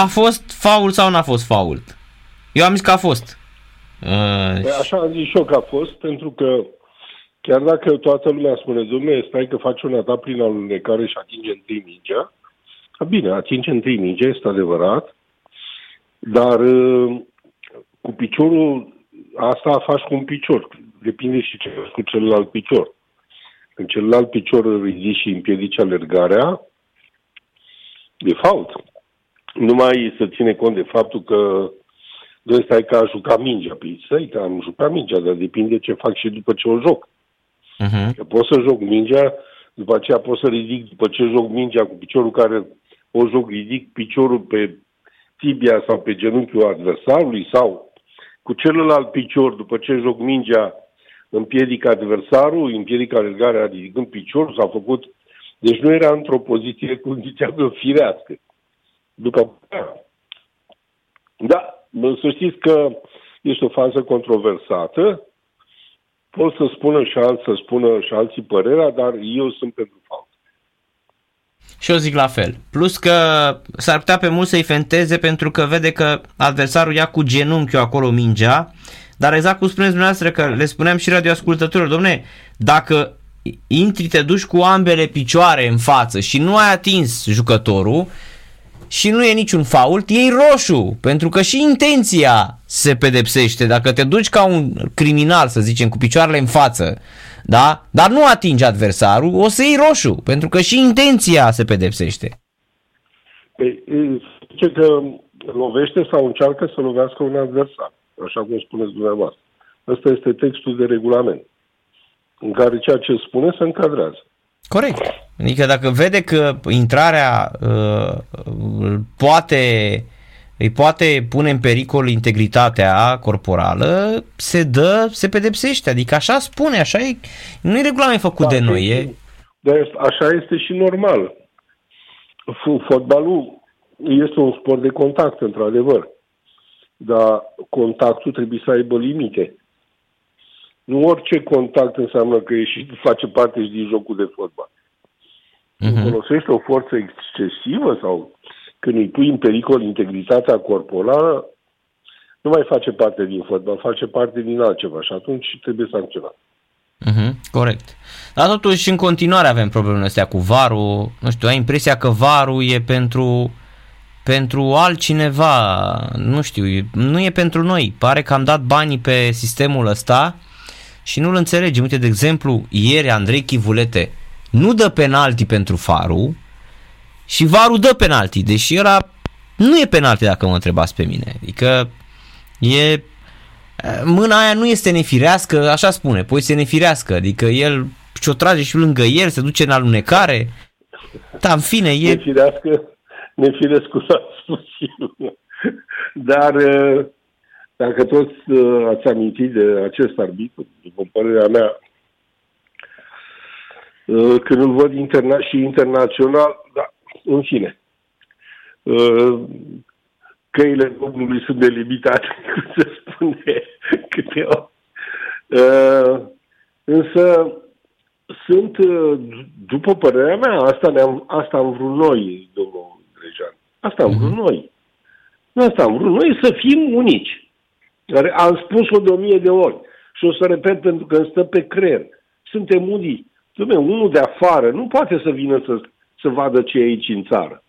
a fost faul sau n-a fost faul? Eu am zis că a fost. Uh, păi așa am zis și eu că a fost, pentru că chiar dacă toată lumea spune, domnule, stai că faci un atac prin alunecare și atinge întâi mingea, bine, atinge întâi mingea, este adevărat, dar uh, cu piciorul asta faci cu un picior. Depinde și ce faci cu celălalt picior. În celălalt picior îl ridici și împiedici alergarea, e fault. Nu mai să ține cont de faptul că Doi stai că a jucat mingea. Păi stai că am jucat mingea, dar depinde ce fac și după ce o joc. Uh-huh. Că pot să joc mingea, după aceea pot să ridic, după ce joc mingea cu piciorul care o joc, ridic piciorul pe tibia sau pe genunchiul adversarului sau cu celălalt picior, după ce joc mingea, împiedic adversarul, împiedic alergarea ridicând piciorul, s-a făcut... Deci nu era într-o poziție cum ziceam firească. După Da, să știți că este o fază controversată. Pot să spună și alții, să spună și alții părerea, dar eu sunt pentru fapt. Și eu zic la fel. Plus că s-ar putea pe mult să-i fenteze pentru că vede că adversarul ia cu genunchiul acolo mingea, dar exact cum spuneți dumneavoastră că le spuneam și radioascultătorilor, domne, dacă intri, te duci cu ambele picioare în față și nu ai atins jucătorul, și nu e niciun fault, e roșu, pentru că și intenția se pedepsește. Dacă te duci ca un criminal, să zicem, cu picioarele în față, da? dar nu atingi adversarul, o să iei roșu, pentru că și intenția se pedepsește. Păi, zice că lovește sau încearcă să lovească un adversar, așa cum spuneți dumneavoastră. Ăsta este textul de regulament, în care ceea ce spune se încadrează. Corect. Adică dacă vede că intrarea uh, poate îi poate pune în pericol integritatea corporală, se dă, se pedepsește. Adică așa spune, așa e, nu e regulament făcut da, de noi. E... Dar așa este și normal. Fotbalul este un sport de contact, într-adevăr. Dar contactul trebuie să aibă limite. Nu orice contact înseamnă că e și face parte și din jocul de fotbal. Uh-huh. Folosești o forță excesivă sau când îi pui în pericol integritatea corporală, nu mai face parte din fotbal, face parte din altceva și atunci trebuie sancționat. Uh-huh, corect. Dar totuși în continuare avem problemele astea cu varul. Nu știu, ai impresia că varul e pentru pentru altcineva, nu știu, nu e pentru noi. Pare că am dat banii pe sistemul ăsta și nu-l înțelegem. Uite, de exemplu, ieri Andrei Chivulete nu dă penalti pentru Faru și Varu dă penalti, deși era nu e penalti dacă mă întrebați pe mine. Adică e mâna aia nu este nefirească, așa spune, poți să nefirească, adică el și-o trage și lângă el, se duce în alunecare. Da, în fine, e... Nefirească, nefirescu s-a spus Dar dacă toți uh, ați amintit de acest arbitru, după părerea mea, uh, când îl văd interna- și internațional, da, în fine. Uh, căile Domnului sunt delimitate, cum se spune câte ori. Însă sunt, după părerea mea, asta, ne-am, asta am vrut noi, domnul Drejan. Asta am vrut mhm. noi. Asta am vrut noi să fim unici. Am spus-o de o mie de ori și o să repet pentru că îmi stă pe creier. Suntem unii. Dumne, unul de afară nu poate să vină să, să vadă ce e aici în țară.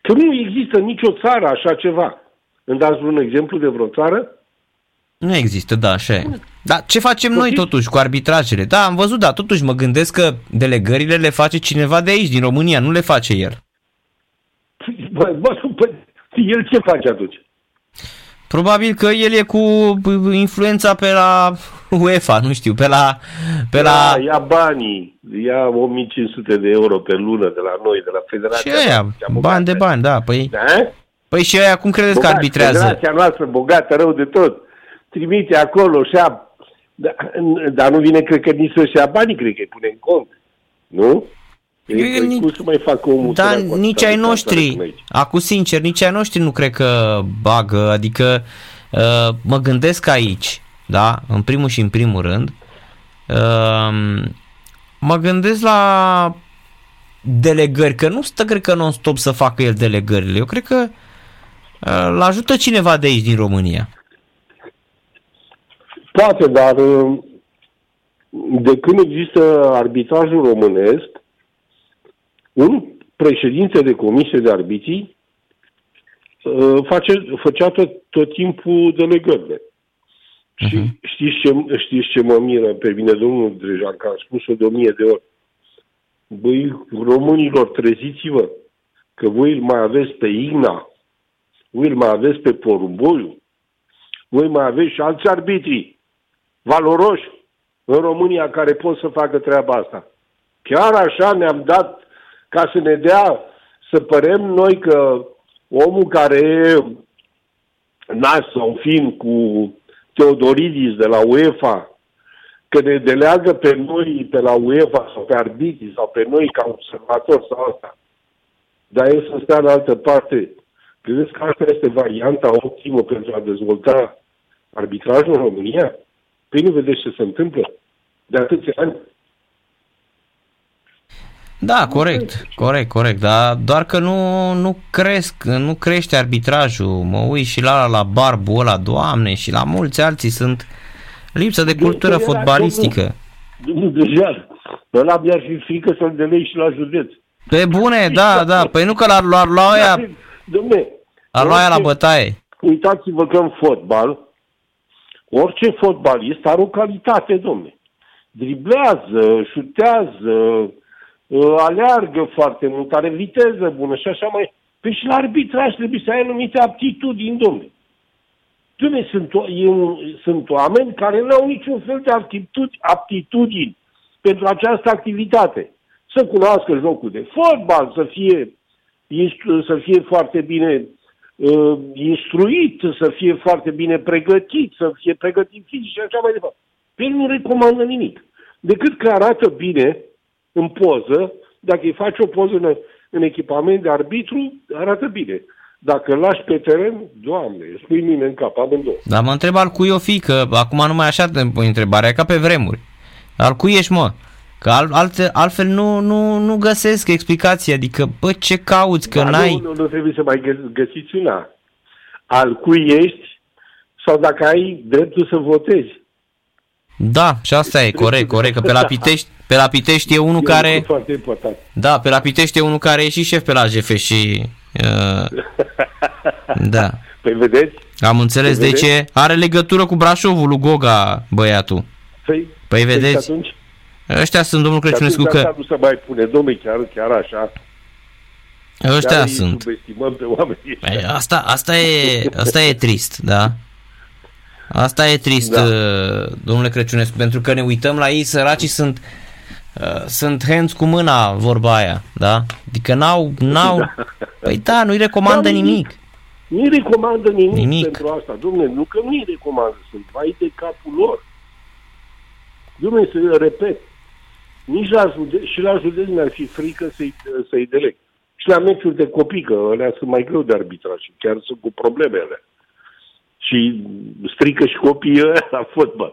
Că nu există nicio țară așa ceva. Îmi dați un exemplu de vreo țară? Nu există, da, așa e. Dar ce facem noi totuși cu arbitrajele? Da, am văzut, da, totuși mă gândesc că delegările le face cineva de aici, din România, nu le face el. Bă, bă, bă el ce face atunci? Probabil că el e cu influența pe la UEFA, nu știu, pe la... Pe ia, la... ia banii, ia 1500 de euro pe lună de la noi, de la Federația. Și aia, bani de bani, da, păi... Da? Păi și aia cum credeți Bogat, că arbitrează? Federația noastră bogată, rău de tot, trimite acolo și a... Dar, dar nu vine, cred că nici să-și ia banii, cred că îi pune în cont. Nu? Eu, nici, cum să mai fac omul Dar nici ai noștri, acum sincer, nici ai noștri nu cred că bagă, adică uh, mă gândesc aici, da, în primul și în primul rând, uh, mă gândesc la delegări, că nu stă, cred că non-stop să facă el delegările. Eu cred că uh, îl ajută cineva de aici din România. Poate, dar uh, de când există arbitrajul românesc, un președinte de comisie de arbitrii uh, face, făcea tot, tot timpul delegările. Uh-huh. Și mhm. știți ce, știți ce mă miră pe mine, domnul Drejan, că am spus-o de o mie de ori. Băi, românilor, treziți-vă că voi îl mai aveți pe Igna, voi îl mai aveți pe Porumboiu, voi mai aveți și alți arbitri valoroși în România care pot să facă treaba asta. Chiar așa ne-am dat ca să ne dea să părem noi că omul care e nas sau fin cu Teodoridis de la UEFA, că ne deleagă pe noi pe la UEFA sau pe arbitrii sau pe noi ca observator sau asta. Dar el să stea în altă parte. Credeți că asta este varianta optimă pentru a dezvolta arbitrajul în România? Păi nu vedeți ce se întâmplă de atâția ani. Da, corect, corect, corect, dar doar că nu, nu cresc, nu crește arbitrajul. Mă uit și la, la Barbu ăla, doamne, și la mulți alții sunt lipsă de cultură fotbalistică. Nu, deja, ăla mi-ar fi frică să-l delei și la județ. Pe bune, da, da, păi nu că l-ar lua, lua aia, Dom'le, ar lua aia la bătaie. Uitați-vă că în fotbal, orice fotbalist are o calitate, domne. Driblează, șutează, Uh, aleargă foarte mult, are viteză bună și așa mai... Păi și la arbitraj trebuie să ai anumite aptitudini, domnule. Dumne, sunt, eu, sunt oameni care nu au niciun fel de aptitudini, aptitudini pentru această activitate. Să cunoască jocul de fotbal, să fie, să fie foarte bine uh, instruit, să fie foarte bine pregătit, să fie pregătit fizic și așa mai departe. Pe el nu recomandă nimic. Decât că arată bine în poză, dacă îi faci o poză în, în echipament de arbitru, arată bine. Dacă îl lași pe teren, doamne, îți pui mine în cap, amândouă. Dar mă întreb al cui o fi, că acum nu mai așa te pui întrebarea, ca pe vremuri. Al cui ești, mă? Că al, alte, altfel nu, nu, nu găsesc explicații, adică, bă, ce cauți, că da, n-ai... Nu, nu, nu trebuie să mai găsiți una. Al cui ești sau dacă ai dreptul să votezi. Da, și asta e, corect, corect, că pe la Pitești, pe la Pitești e unul e care... foarte important. Da, pe la Pitești e unul care e și șef pe la GF și... Uh, da. Păi vedeți? Am înțeles păi de vedeți? ce. Are legătură cu Brașovul lui Goga, băiatul. Păi, păi, păi vedeți? Atunci? Ăștia sunt domnul Crăciunescu că... Nu se mai pune, domnule, chiar, chiar așa. Ăștia chiar sunt. pe oameni păi, asta, asta, e, asta e trist, da? Asta e trist, da. Uh, domnule Crăciunescu, pentru că ne uităm la ei, săracii sunt Uh, sunt hands cu mâna, vorba aia, da? Adică n-au, n-au, da. păi da, nu-i recomandă da, nimic. Nu-i recomandă nimic, nimic pentru asta, domnule, nu că nu-i recomandă, sunt vai de capul lor. Domnule, să repet, nici la județ, și la județ mi-ar fi frică să-i, să-i deleg. Și la meciuri de copii, că alea sunt mai greu de arbitrat și chiar sunt cu problemele. Și strică și copiii la fotbal.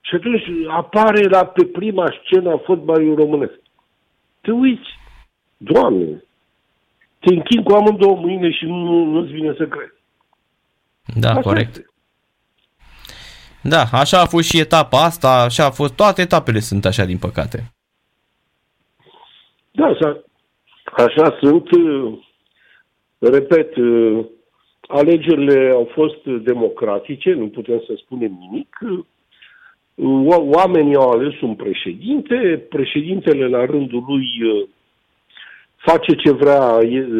Și atunci apare la pe prima scenă a fotbalului românesc. Te uiți, Doamne, te închin cu amândouă mâine și nu, nu-ți vine să crezi. Da, așa corect. Este. Da, așa a fost și etapa asta, așa a fost, toate etapele sunt așa, din păcate. Da, așa, așa sunt, repet, alegerile au fost democratice, nu putem să spunem nimic, oamenii au ales un președinte, președintele la rândul lui uh, face ce vrea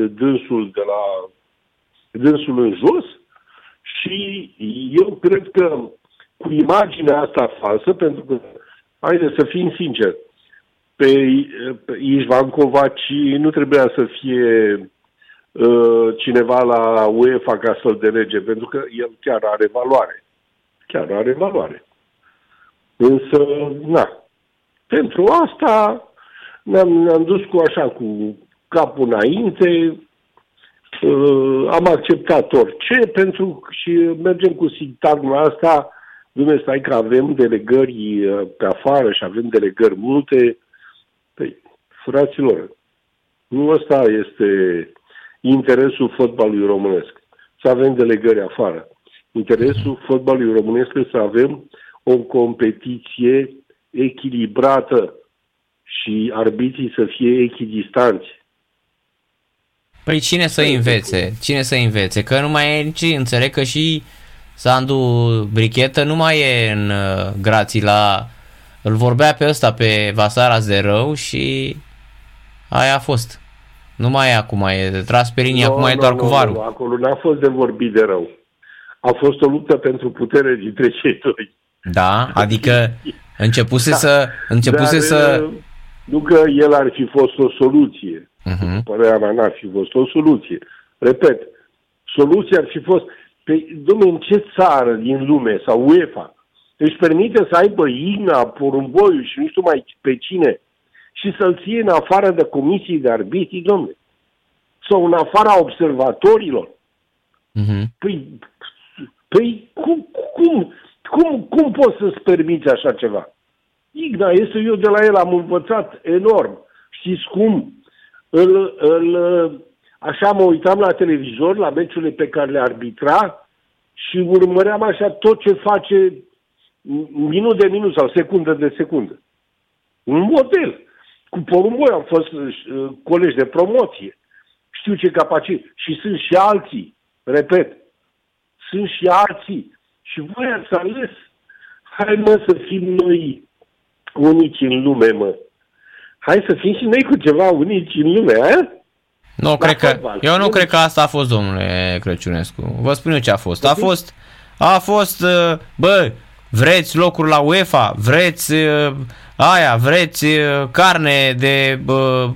dânsul de la dânsul în jos și eu cred că cu imaginea asta falsă, pentru că, haide să fim sinceri, pe, pe Ișvan Covaci nu trebuia să fie uh, cineva la UEFA ca să-l delege, pentru că el chiar are valoare. Chiar are valoare. Însă, na, pentru asta ne-am, ne-am dus cu așa, cu capul înainte, uh, am acceptat orice pentru și mergem cu sintagma asta, Dumnezeu, stai că avem delegări uh, pe afară și avem delegări multe. Păi, fraților, Nu ăsta este interesul fotbalului românesc. Să avem delegări afară. Interesul fotbalului românesc este să avem o competiție echilibrată și arbitrii să fie echidistanți. Păi cine să învețe? Cine să învețe? Că nu mai e nici, înțeleg că și Sandu Brichetă nu mai e în uh, grații la... Îl vorbea pe ăsta, pe Vasara de rău și aia a fost. Nu mai e acum, e tras pe linie, no, acum no, e doar no, cu varul. No, acolo n-a fost de vorbit de rău. A fost o luptă pentru putere dintre cei doi. Da, adică începuse da. să... Începuse Dar, să... Uh, nu că el ar fi fost o soluție. Uh-huh. Părerea mea n-ar fi fost o soluție. Repet, soluția ar fi fost... Pe, păi, domnule, în ce țară din lume sau UEFA își permite să aibă Igna, Porumboiu și nu știu mai pe cine și să-l ție în afară de comisii de arbitri, domnule? Sau în afara observatorilor? Uh-huh. Păi, păi cum, cum, cum, cum poți să-ți permiți așa ceva? Igna este, eu de la el am învățat enorm. Știți cum? Îl, îl, așa mă uitam la televizor, la meciurile pe care le arbitra și urmăream așa tot ce face minut de minut sau secundă de secundă. Un model. Cu porumboi am fost uh, colegi de promoție. Știu ce capacitate. Și sunt și alții. Repet. Sunt și alții. Și voi ați ales. Hai mă să fim noi unici în lume, mă. Hai să fim și noi cu ceva unici în lume, a? Nu, La cred că, eu nu cred că asta a fost, domnule Crăciunescu. Vă spun eu ce a fost. A fost, a fost, uh, bă, vreți locuri la UEFA, vreți uh, aia, vreți uh, carne de bă,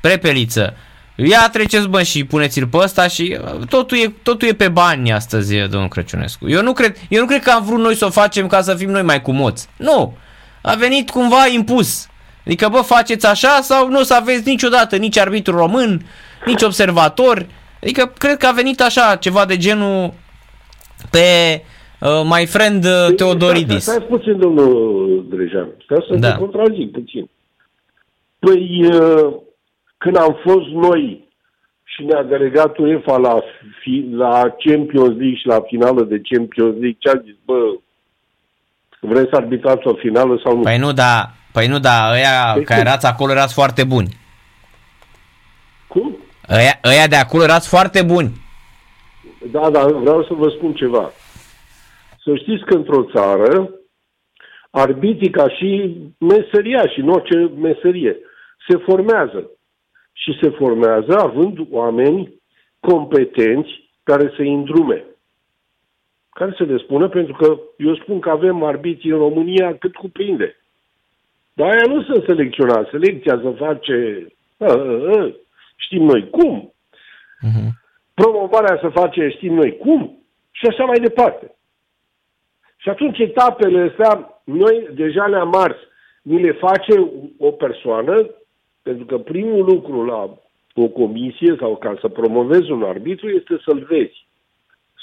prepeliță. Ia treceți bă și puneți-l pe ăsta și totul e, totul e pe bani astăzi, domnul Crăciunescu. Eu nu, cred, eu nu cred că am vrut noi să o facem ca să fim noi mai cumoți. Nu! A venit cumva impus. Adică, bă, faceți așa sau nu o să aveți niciodată nici arbitru român, nici observator. Adică, cred că a venit așa, ceva de genul pe uh, my friend uh, păi, Teodoridis. Stai, stai puțin, domnul Drejan. Stai să da. te contrazic puțin. Păi, uh, când am fost noi și ne-a delegat UEFA la, fi, la Champions League și la finală de Champions League, ce a zis, bă, vreți să arbitrați o finală sau nu? Păi nu, da, păi nu, da, ăia păi care cum? erați acolo erați foarte buni. Cum? Ăia, ăia de acolo erați foarte buni. Da, da, vreau să vă spun ceva. Să știți că într-o țară, arbitrii ca și meseria și în orice meserie se formează. Și se formează având oameni competenți care să-i îndrume care să le spună, pentru că eu spun că avem arbitri în România cât cuprinde. Dar aia nu sunt selecționați. Selecția se face, a, a, a, știm noi cum. Uh-huh. Promovarea se face, știm noi cum. Și așa mai departe. Și atunci etapele astea, noi deja le-am ars. Ni le face o persoană, pentru că primul lucru la o comisie sau ca să promovezi un arbitru este să-l vezi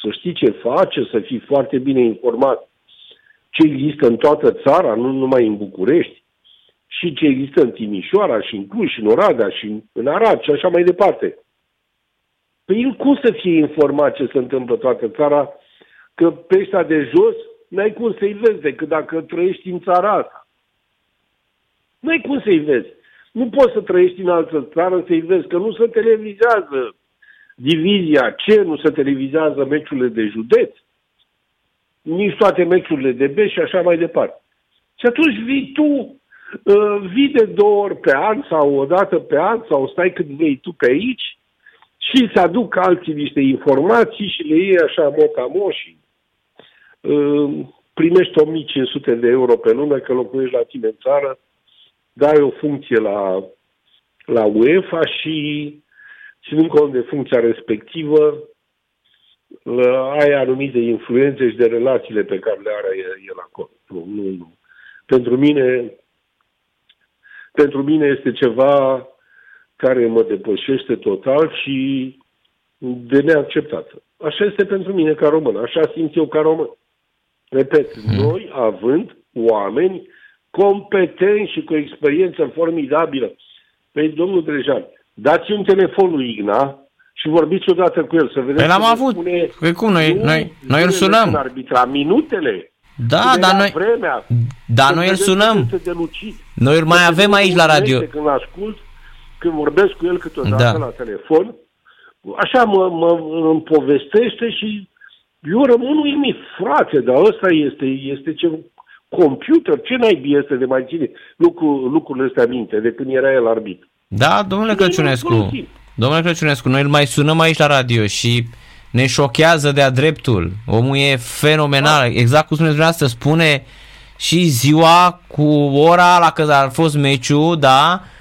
să știi ce face, să fii foarte bine informat ce există în toată țara, nu numai în București, și ce există în Timișoara, și în Cluj, și în Oradea, și în Arad, și așa mai departe. Păi cum să fie informat ce se întâmplă toată țara, că pe ăștia de jos n-ai cum să-i vezi decât dacă trăiești în țara asta. N-ai cum să-i vezi. Nu poți să trăiești în altă țară să-i vezi, că nu se televizează divizia ce nu se televizează meciurile de județ, nici toate meciurile de B și așa mai departe. Și atunci vii tu, uh, vii de două ori pe an sau o dată pe an sau stai cât vrei tu pe aici și îți aduc alții niște informații și le iei așa mocamo și uh, primești 1500 de euro pe lună că locuiești la tine în țară, dai o funcție la, la UEFA și ținând cont de funcția respectivă, ai anumite influențe și de relațiile pe care le are el acolo. Nu, nu, nu. Pentru mine, pentru mine este ceva care mă depășește total și de neacceptat. Așa este pentru mine ca român, așa simt eu ca român. Repet, hmm. noi având oameni competenți și cu experiență formidabilă. Păi, domnul Drejan, dați un telefon lui Igna și vorbiți odată cu el să vedeți. Păi l-am avut. Spune, păi cum, noi, nu, noi, noi îl sunăm. Arbitra, minutele. Da, dar noi, vremea, da, noi îl sunăm. Noi îl mai avem aici la radio. Când ascult, când vorbesc cu el câteodată da. la telefon, așa mă, mă îmi povestește și eu rămân uimit, frate, dar ăsta este, este ce computer, ce naibii este de mai ține lucru, lucrurile astea minte de când era el arbitru. Da, domnule Crăciunescu, domnule Crăciunescu, noi îl mai sunăm aici la radio și ne șochează de-a dreptul. Omul e fenomenal, da. exact cum spuneți dumneavoastră, spune și ziua cu ora la care a fost meciul, da, Uh,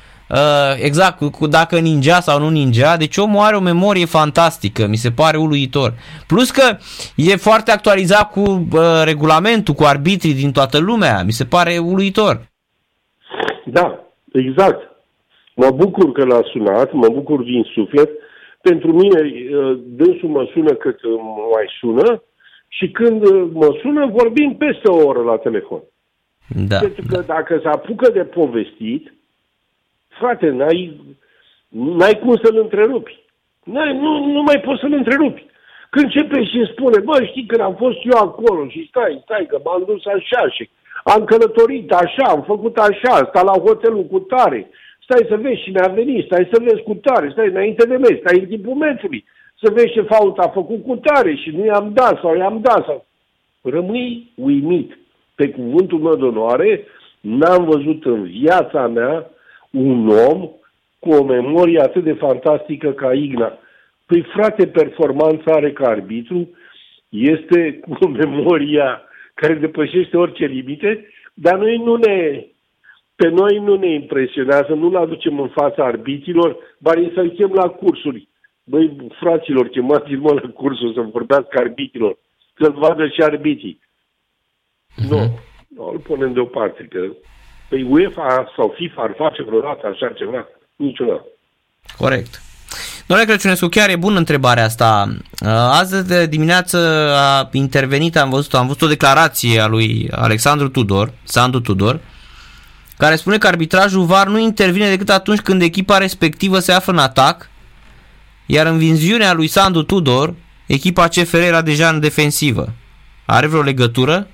exact, cu, cu dacă ninja sau nu ninja, deci omul are o memorie fantastică, mi se pare uluitor. Plus că e foarte actualizat cu uh, regulamentul, cu arbitrii din toată lumea, mi se pare uluitor. Da, exact. Mă bucur că l-a sunat, mă bucur din suflet. Pentru mine, uh, dânsul mă sună cât mă mai sună și când uh, mă sună, vorbim peste o oră la telefon. Da, Pentru că da. dacă se apucă de povestit, frate, n-ai, n-ai cum să-l întrerupi. N-ai, nu, nu mai poți să-l întrerupi. Când începe și îmi spune, bă, știi, când am fost eu acolo și stai, stai, că m-am dus așa și am călătorit așa, am făcut așa, sta la hotelul cu tare, stai să vezi cine a venit, stai să vezi cu tare, stai înainte de meci, stai în timpul meciului, să vezi ce fault a făcut cu tare și nu i-am dat sau i-am dat sau... Rămâi uimit. Pe cuvântul meu de onoare, n-am văzut în viața mea un om cu o memorie atât de fantastică ca Igna. Păi frate, performanța are ca arbitru, este cu memoria care depășește orice limite, dar noi nu ne, pe noi nu ne impresionează, nu-l aducem în fața arbitrilor, bari să-l chem la cursuri. Băi, fraților, chemați-mă la cursuri să vorbească arbitrilor, să-l vadă și arbitrii. Uh-huh. Nu, nu, îl punem deoparte, că Păi UEFA sau FIFA ar face vreodată așa ceva? Niciodată. Corect. Domnule Crăciunescu, chiar e bună întrebarea asta. Uh, azi de dimineață a intervenit, am văzut, am văzut o declarație a lui Alexandru Tudor, Sandu Tudor, care spune că arbitrajul VAR nu intervine decât atunci când echipa respectivă se află în atac, iar în viziunea lui Sandu Tudor, echipa CFR era deja în defensivă. Are vreo legătură?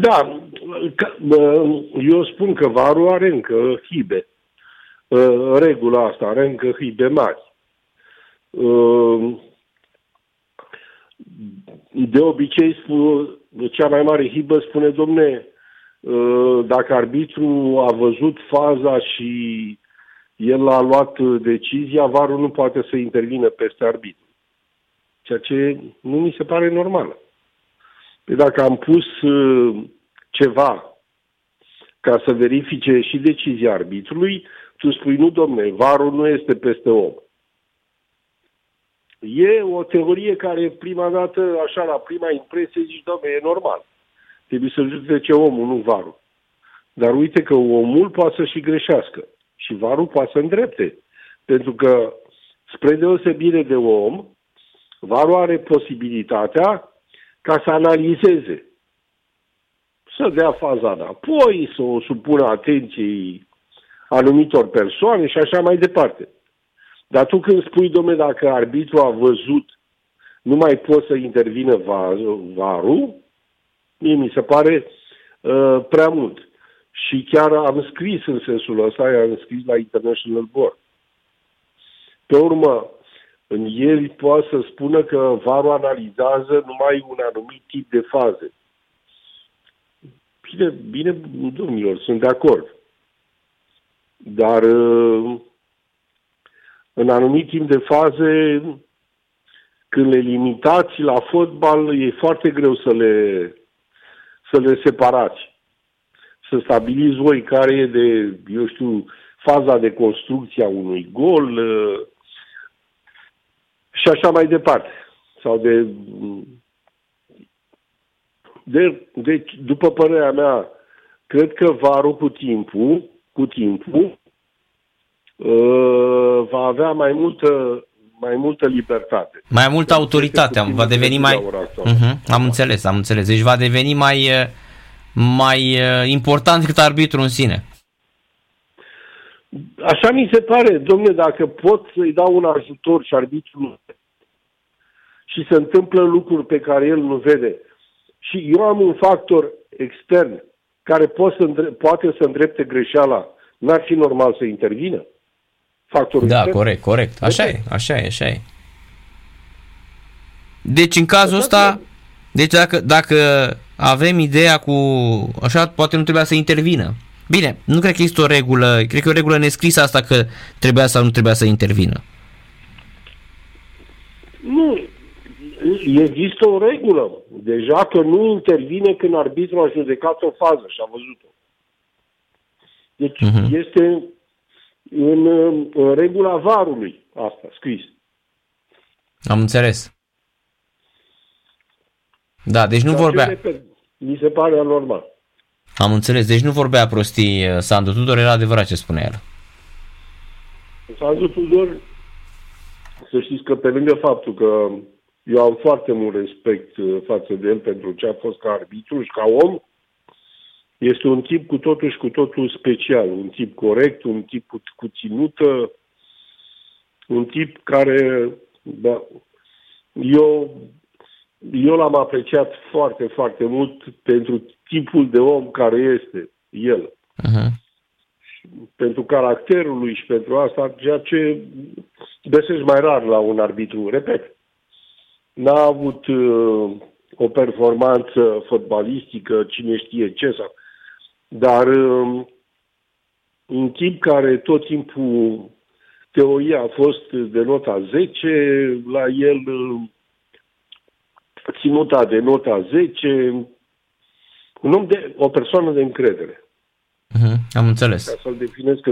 Da, eu spun că varul are încă hibe. Ă, regula asta are încă hibe mari. Ă, de obicei, cea mai mare hibă spune, domne, ă, dacă arbitru a văzut faza și el a luat decizia, varul nu poate să intervină peste arbitru. Ceea ce nu mi se pare normal. Păi dacă am pus uh, ceva ca să verifice și decizia arbitrului, tu spui, nu domne, varul nu este peste om. E o teorie care prima dată, așa, la prima impresie, zici, domne, e normal. Trebuie să judece omul, nu varul. Dar uite că omul poate să și greșească și varul poate să îndrepte. Pentru că, spre deosebire de om, varul are posibilitatea ca să analizeze, să dea faza înapoi, să o supună atenției anumitor persoane și așa mai departe. Dar tu când spui, domne, dacă arbitru a văzut, nu mai poți să intervină varul, mie mi se pare uh, prea mult. Și chiar am scris în sensul ăsta, am scris la International Board. Pe urmă, în el poate să spună că varul analizează numai un anumit tip de faze. Bine, bine, domnilor, sunt de acord. Dar uh, în anumit timp de faze, când le limitați la fotbal, e foarte greu să le, să le separați. Să stabiliți voi care e de, eu știu, faza de construcție a unui gol, uh, și așa mai departe. Sau de, de, deci, după părerea mea, cred că varul cu timpul, cu timpul, uh, va avea mai multă mai multă libertate. Mai multă autoritate, va deveni mai... Uh-huh, am înțeles, am înțeles. Deci va deveni mai, uh, mai uh, important decât arbitru în sine. Așa mi se pare, domne, dacă pot să-i dau un ajutor și arbitrul și se întâmplă lucruri pe care el nu vede și eu am un factor extern care poate să, îndre- poate să îndrepte greșeala, n-ar fi normal să intervină? Factorul da, extern? corect, corect. Așa e, așa e, așa e. Deci în cazul ăsta, deci dacă, dacă avem ideea cu, așa, poate nu trebuia să intervină. Bine, nu cred că este o regulă, cred că e o regulă nescrisă asta că trebuia sau nu trebuia să intervină. Nu, există o regulă. Deja că nu intervine când arbitrul a judecat o fază și a văzut-o. Deci uh-huh. este în, în regula varului asta, scris. Am înțeles. Da, deci nu Dar vorbea... Repet, mi se pare anormal. Am înțeles, deci nu vorbea prostii uh, Sandu Tudor, era adevărat ce spunea el. Sandu Tudor, să știți că pe lângă faptul că eu am foarte mult respect uh, față de el pentru ce a fost ca arbitru și ca om, este un tip cu totul și cu totul special, un tip corect, un tip cu, cu ținută, un tip care, da, eu eu l-am apreciat foarte, foarte mult pentru tipul de om care este el. Uh-huh. Pentru caracterul lui și pentru asta, ceea ce găsești mai rar la un arbitru. Repet, n-a avut uh, o performanță fotbalistică, cine știe ce, sau, dar uh, un tip care tot timpul teoria a fost de nota 10, la el uh, ținuta de nota 10, un om de, o persoană de încredere. Uh-huh, am înțeles. Ca să-l definesc